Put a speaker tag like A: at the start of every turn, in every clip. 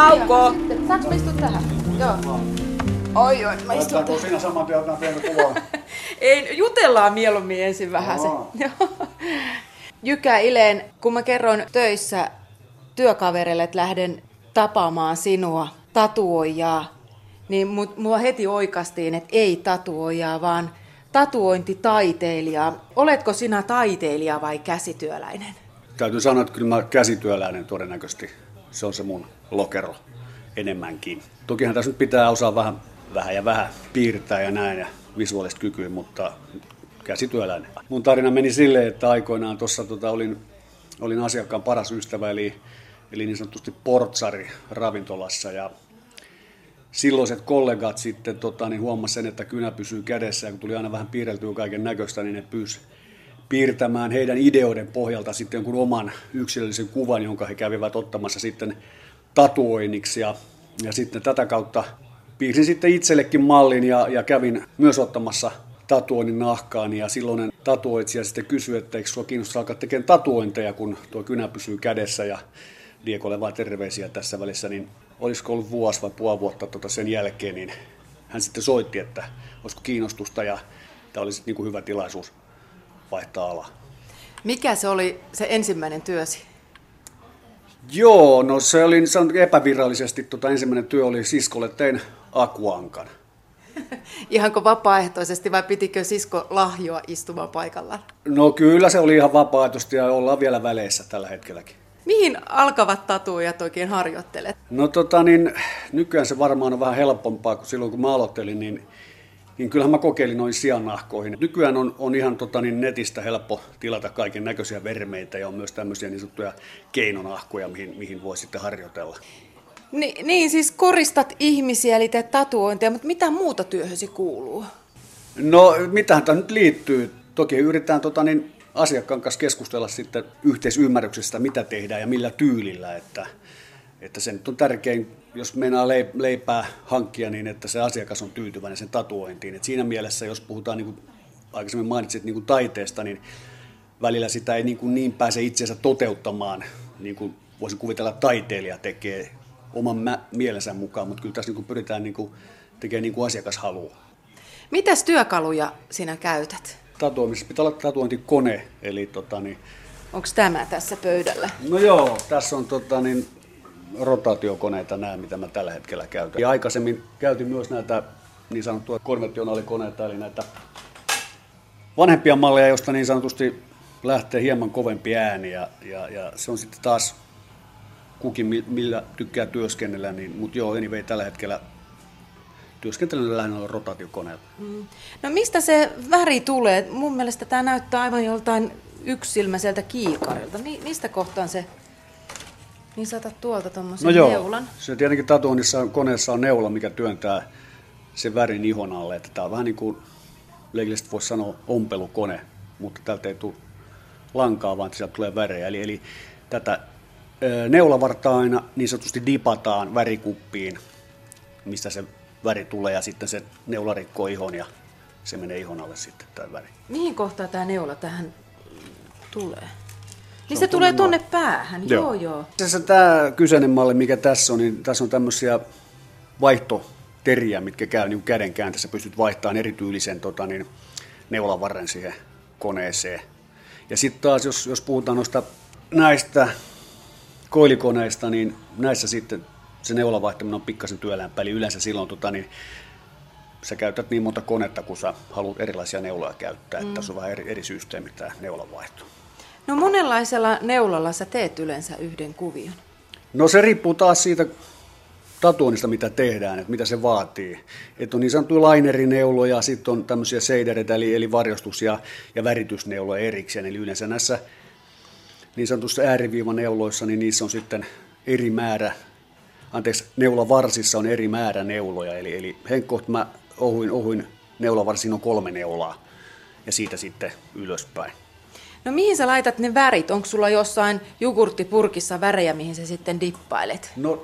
A: Kauko!
B: Saanko mä istua tähän? Joo. Oi, oi, mä istun
C: Laitetaanko sinä saman tien pientä kuvaa?
A: Ei, jutellaan mieluummin ensin vähän se. Jykä Ileen, kun mä kerron töissä työkavereille, että lähden tapaamaan sinua, tatuoijaa, niin mut, mua heti oikastiin, että ei tatuoijaa, vaan tatuointitaiteilijaa. Oletko sinä taiteilija vai käsityöläinen?
C: Täytyy sanoa, että kyllä mä käsityöläinen todennäköisesti. Se on se mun lokero enemmänkin. Tokihan tässä nyt pitää osaa vähän, vähän ja vähän piirtää ja näin ja visuaalista kykyä, mutta käsityöläinen. Mun tarina meni silleen, että aikoinaan tuossa tota, olin, olin asiakkaan paras ystävä, eli, eli niin sanotusti portsari ravintolassa ja silloiset kollegat sitten tota, niin huomasi sen, että kynä pysyy kädessä ja kun tuli aina vähän piirreltyä kaiken näköistä, niin ne pyysi piirtämään heidän ideoiden pohjalta sitten jonkun oman yksilöllisen kuvan, jonka he kävivät ottamassa sitten tatuoinniksi. Ja, ja sitten tätä kautta piirsin sitten itsellekin mallin ja, ja kävin myös ottamassa tatuoinnin nahkaan ja silloinen tatuoitsija sitten kysyi, että eikö sinua kiinnosta alkaa tekemään tatuointeja, kun tuo kynä pysyy kädessä ja Diekolle vaan terveisiä tässä välissä, niin olisiko ollut vuosi vai puoli vuotta tuota sen jälkeen, niin hän sitten soitti, että olisiko kiinnostusta ja tämä olisi niin kuin hyvä tilaisuus vaihtaa alaa.
A: Mikä se oli se ensimmäinen työsi?
C: Joo, no se oli se on epävirallisesti, tota, ensimmäinen työ oli siskolle tein akuankan.
A: Ihanko vapaaehtoisesti vai pitikö sisko lahjoa istumaan paikallaan?
C: No kyllä se oli ihan vapaaehtoisesti ja ollaan vielä väleissä tällä hetkelläkin.
A: Mihin alkavat tatuujat oikein harjoittelet?
C: No tota niin, nykyään se varmaan on vähän helpompaa kuin silloin kun mä aloittelin, niin, niin kyllähän mä kokeilin noin siannahkoihin. Nykyään on, on ihan tota niin, netistä helppo tilata kaiken näköisiä vermeitä ja on myös tämmöisiä niin sanottuja keinonahkoja, mihin, mihin voi sitten harjoitella.
A: Ni, niin, siis koristat ihmisiä, eli teet tatuointeja, mutta mitä muuta työhösi kuuluu?
C: No mitähän tämä nyt liittyy? Toki yritetään tota, niin, asiakkaan kanssa keskustella sitten yhteisymmärryksestä, mitä tehdään ja millä tyylillä. Että, että se nyt on tärkein, jos meinaa leipää hankkia, niin että se asiakas on tyytyväinen sen tatuointiin. Et siinä mielessä, jos puhutaan, niin kuin aikaisemmin mainitsit, niin kuin taiteesta, niin välillä sitä ei niin, kuin niin pääse itseensä toteuttamaan, niin kuin voisi kuvitella, että taiteilija tekee oman mä- mielensä mukaan, mutta kyllä tässä niin kuin pyritään niin kuin tekemään niin kuin asiakas haluaa.
A: Mitäs työkaluja sinä käytät?
C: Tatuoimisessa pitää olla tatuointikone, eli tota, niin,
A: Onko tämä tässä pöydällä?
C: No joo, tässä on tota, niin, rotaatiokoneita nämä, mitä mä tällä hetkellä käytän. Ja aikaisemmin käytin myös näitä niin sanottuja konventionaalikoneita, eli näitä vanhempia malleja, joista niin sanotusti lähtee hieman kovempi ääni. Ja, ja, ja se on sitten taas kukin, mi- millä tykkää työskennellä. Niin, mutta joo, anyway, tällä hetkellä työskentelen lähinnä rotaatiokoneella.
A: Mm. No mistä se väri tulee? Mun mielestä tämä näyttää aivan joltain yksilmäiseltä kiikarilta. Mi- mistä kohtaan se... Niin saatat tuolta tuommoisen
C: No joo,
A: neulan.
C: se tietenkin tatuoinnissa koneessa on neula, mikä työntää sen värin ihon alle. Että tämä on vähän niin kuin leikillisesti voisi sanoa ompelukone, mutta tältä ei tule lankaa, vaan sieltä tulee värejä. Eli, eli tätä ö, neulavartaa aina niin sanotusti dipataan värikuppiin, mistä se väri tulee ja sitten se neula rikkoo ihon ja se menee ihon alle sitten tämä väri.
A: Mihin kohtaan tämä neula tähän tulee? Niin
C: on
A: se, tulee
C: tuonne
A: tuonne päähän, joo joo.
C: Tässä tämä kyseinen malli, mikä tässä on, niin tässä on tämmöisiä vaihtoteriä, mitkä käy niin käden kääntössä. Pystyt vaihtamaan erityylisen tota, niin, neulavarren siihen koneeseen. Ja sitten taas, jos, jos puhutaan noista näistä koilikoneista, niin näissä sitten se neulan vaihtaminen on pikkasen työlämpää. Eli yleensä silloin tota, niin, sä käytät niin monta konetta, kun sä haluat erilaisia neuloja käyttää. Mm. Että tässä on vähän eri, eri systeemi tämä neulan vaihto.
A: No monenlaisella neulalla sä teet yleensä yhden kuvion.
C: No se riippuu taas siitä tatuoinnista, mitä tehdään, että mitä se vaatii. Että on niin sanottuja laineerineuloja, sitten on tämmöisiä seidereitä, eli, eli varjostus- ja, ja väritysneuloja erikseen. Eli yleensä näissä niin sanotussa ääriviivaneuloissa, niin niissä on sitten eri määrä, anteeksi, neulavarsissa on eri määrä neuloja. Eli, eli henkkoht mä ohuin, ohuin neulavarsin on kolme neulaa ja siitä sitten ylöspäin.
A: No mihin sä laitat ne värit? Onko sulla jossain jogurttipurkissa värejä, mihin sä sitten dippailet?
C: No,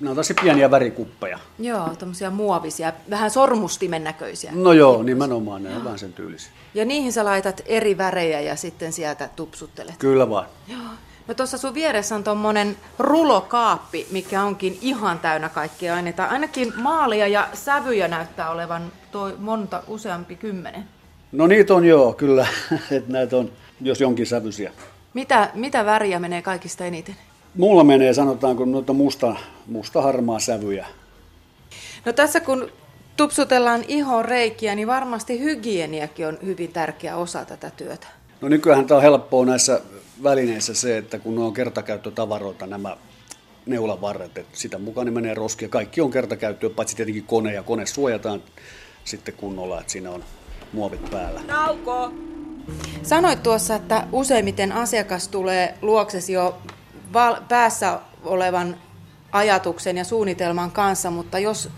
C: nämä on tosi pieniä värikuppeja.
A: Joo, tommosia muovisia, vähän sormustimen näköisiä.
C: No joo, nimenomaan ne on vähän sen tyylisiä.
A: Ja niihin sä laitat eri värejä ja sitten sieltä tupsuttelet.
C: Kyllä vaan.
A: Joo. No tuossa sun vieressä on tuommoinen rulokaappi, mikä onkin ihan täynnä kaikkia aineita. Ainakin maalia ja sävyjä näyttää olevan toi monta, useampi kymmenen.
C: No niitä on joo, kyllä. että näitä on, jos jonkin sävyisiä.
A: Mitä, mitä väriä menee kaikista eniten?
C: Mulla menee, sanotaanko, noita musta, musta harmaa sävyjä.
A: No tässä kun tupsutellaan ihon reikiä, niin varmasti hygieniakin on hyvin tärkeä osa tätä työtä.
C: No nykyään tämä on helppoa näissä välineissä se, että kun ne on kertakäyttötavaroita nämä neulavarret, että sitä mukaan ne menee roskia. Kaikki on kertakäyttöä, paitsi tietenkin kone ja kone suojataan sitten kunnolla, että siinä on muovit päällä.
B: Nauko!
A: Sanoit tuossa, että useimmiten asiakas tulee luoksesi jo val- päässä olevan ajatuksen ja suunnitelman kanssa, mutta jos,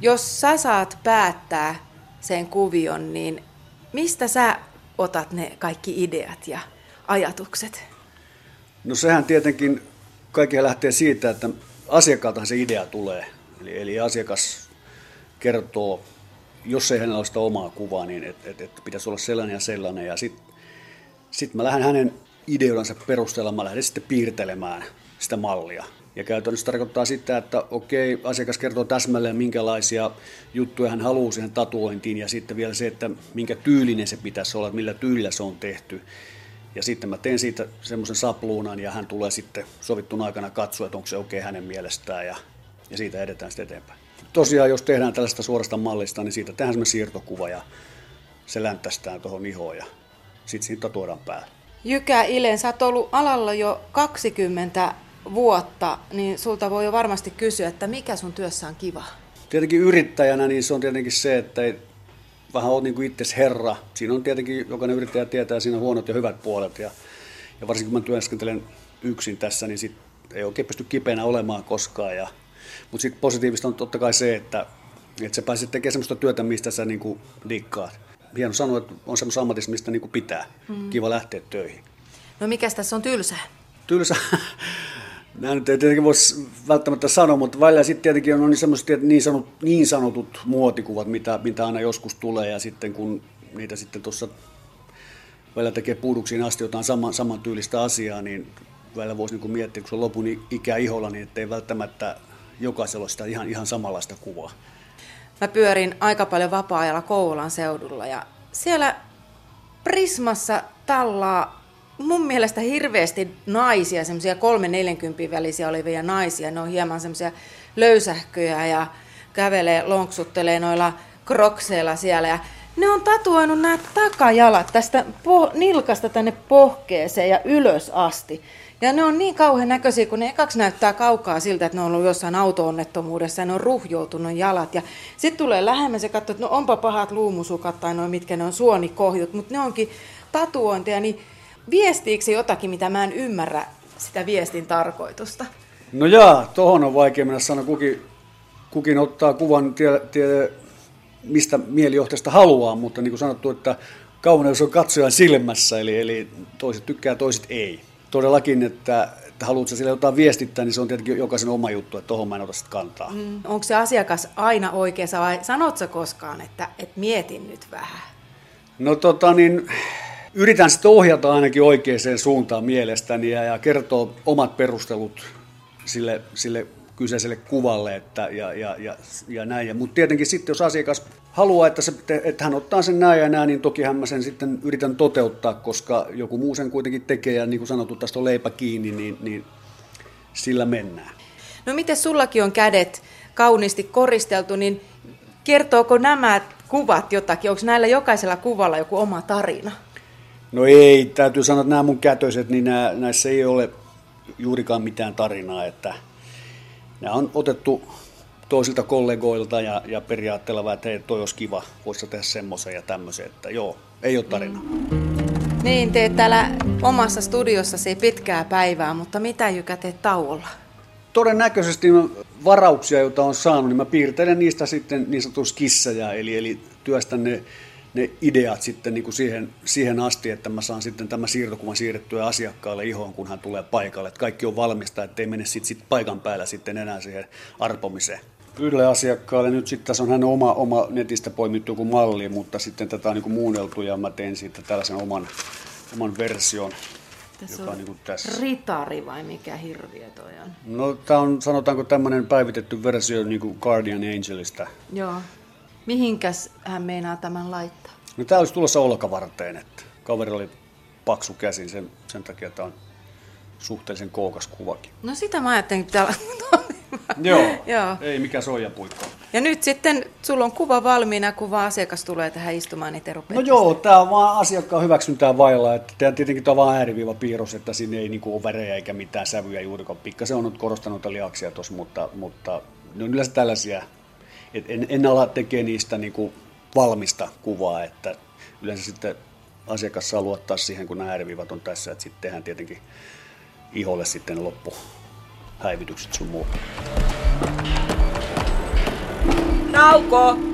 A: jos sä saat päättää sen kuvion, niin mistä sä otat ne kaikki ideat ja ajatukset?
C: No sehän tietenkin kaikki lähtee siitä, että asiakkaaltahan se idea tulee. Eli, eli asiakas kertoo, jos ei hänellä ole sitä omaa kuvaa, niin että et, et pitäisi olla sellainen ja sellainen. Ja sitten sit mä lähden hänen ideoidansa perusteella, mä lähden sitten piirtelemään sitä mallia. Ja käytännössä tarkoittaa sitä, että okei, asiakas kertoo täsmälleen, minkälaisia juttuja hän haluaa siihen tatuointiin, ja sitten vielä se, että minkä tyylinen se pitäisi olla, millä tyylillä se on tehty. Ja sitten mä teen siitä semmoisen sapluunan, ja hän tulee sitten sovittuna aikana katsoa, että onko se okei hänen mielestään, ja, ja siitä edetään sitten eteenpäin. Tosiaan, jos tehdään tällaista suorasta mallista, niin siitä tehdään semmoinen siirtokuva, ja se läntästään tuohon ihoon, ja sitten siitä tuodaan päälle.
A: Jykä Ilen, sä oot ollut alalla jo 20 vuotta, niin sulta voi jo varmasti kysyä, että mikä sun työssä on kiva?
C: Tietenkin yrittäjänä niin se on tietenkin se, että ei, vähän olet niin itse herra. Siinä on tietenkin, jokainen yrittäjä tietää siinä huonot ja hyvät puolet. Ja, ja varsinkin kun mä työskentelen yksin tässä, niin sit ei oikein pysty kipeänä olemaan koskaan. Ja, mutta sitten positiivista on totta kai se, että, että sä pääset tekemään sellaista työtä, mistä sä niin dikkaat. Hieno sanoa, että on semmoista ammatista, mistä niin pitää. Mm. Kiva lähteä töihin.
A: No mikä tässä on tylsää?
C: Tylsä? Nämä nyt ei tietenkin voisi välttämättä sanoa, mutta välillä sitten tietenkin on niin semmoiset niin, sanot, niin sanotut muotikuvat, mitä, mitä aina joskus tulee, ja sitten kun niitä sitten tuossa välillä tekee puuduksiin asti jotain saman, samantyylistä asiaa, niin välillä voisi niin miettiä, kun se on lopun ikä iholla, niin ettei välttämättä jokaisella sitä ihan, ihan samanlaista kuvaa.
A: Mä pyörin aika paljon vapaa-ajalla Kouvolan seudulla ja siellä Prismassa tallaa mun mielestä hirveästi naisia, semmoisia kolme neljänkympin välisiä olevia naisia. Ne on hieman semmoisia löysähköjä ja kävelee, lonksuttelee noilla krokseilla siellä. Ja ne on tatuoinut nämä takajalat tästä po- nilkasta tänne pohkeeseen ja ylös asti. Ja ne on niin kauhean näköisiä, kun ne ekaksi näyttää kaukaa siltä, että ne on ollut jossain auto-onnettomuudessa ja ne on ruhjoutunut jalat. Ja sitten tulee lähemmäs ja katsoo, että no onpa pahat luumusukat tai noin mitkä ne on suonikohjut, mutta ne onkin tatuointeja, niin viestiikö se jotakin, mitä mä en ymmärrä sitä viestin tarkoitusta?
C: No jaa, tohon on vaikea mennä sanoa. Kukin, kukin ottaa kuvan tie, tie, mistä mielijohteesta haluaa, mutta niin kuin sanottu, että kauneus on katsojan silmässä, eli, eli toiset tykkää, toiset ei. Todellakin, että, että haluatko sille jotain viestittää, niin se on tietenkin jokaisen oma juttu, että tuohon mä en ota sitä kantaa. Mm.
A: Onko se asiakas aina oikeassa vai sanotko koskaan, että, että mietin nyt vähän?
C: No tota niin, yritän sitten ohjata ainakin oikeaan suuntaan mielestäni ja, ja kertoo omat perustelut sille, sille kyseiselle kuvalle että, ja, ja, ja, ja näin. Mutta tietenkin sitten, jos asiakas haluaa, että, se, että hän ottaa sen näin ja näin, niin tokihan mä sen sitten yritän toteuttaa, koska joku muu sen kuitenkin tekee ja niin kuin sanottu, tästä on leipä kiinni, niin, niin sillä mennään.
A: No miten sullakin on kädet kauniisti koristeltu, niin kertooko nämä kuvat jotakin? Onko näillä jokaisella kuvalla joku oma tarina?
C: No ei, täytyy sanoa, että nämä mun kätöiset, niin nämä, näissä ei ole juurikaan mitään tarinaa, että nämä on otettu toisilta kollegoilta ja, ja periaatteella, että hei, toi olisi kiva, voisi tehdä semmoisen ja tämmöisen, että joo, ei ole tarina.
A: Niin, teet täällä omassa studiossasi pitkää päivää, mutta mitä Jykä teet tauolla?
C: Todennäköisesti varauksia, joita on saanut, niin mä piirtelen niistä sitten niin sanotusti kissejä, eli, eli työstän ne ne ideat sitten niin kuin siihen, siihen asti, että mä saan sitten tämä siirtokuvan siirrettyä asiakkaalle ihoon, kun hän tulee paikalle. Että kaikki on valmista, ettei mene sitten sit paikan päällä sitten enää siihen arpomiseen. Yhdelle asiakkaalle nyt sitten tässä on hän oma, oma netistä poimittu joku malli, mutta sitten tätä on niin kuin muunneltu ja mä teen siitä tällaisen oman, oman version.
A: Tässä
C: joka
A: on
C: on niin tässä.
A: ritari vai mikä hirviö toi on?
C: No tämä on sanotaanko tämmöinen päivitetty versio niin kuin Guardian Angelista.
A: Joo. Mihinkäs hän meinaa tämän laittaa?
C: No tämä olisi tulossa olkavarteen, että kaveri oli paksu käsin, sen, sen takia tämä on suhteellisen kookas kuvakin.
A: No sitä mä ajattelin, että täällä...
C: Joo,
A: Joo.
C: ei mikä soijapuikko.
A: Ja nyt sitten sulla on kuva valmiina, kun vaan asiakas tulee tähän istumaan, niin te
C: No
A: rupeatte
C: joo, tämä on vaan asiakkaan hyväksyntää vailla, että tämä tietenkin tämä on vaan ääriviiva piirros, että sinne ei niinku ole värejä eikä mitään sävyjä juurikaan. Pikkasen on nyt korostanut liaksia tuossa, mutta, mutta ne on yleensä tällaisia, et en, en ala tekemään niistä niinku valmista kuvaa, että yleensä sitten asiakas saa luottaa siihen, kun nämä ääriviivat on tässä, että sitten tehdään tietenkin iholle sitten ne loppuhäivitykset sun muu.
B: Nauko!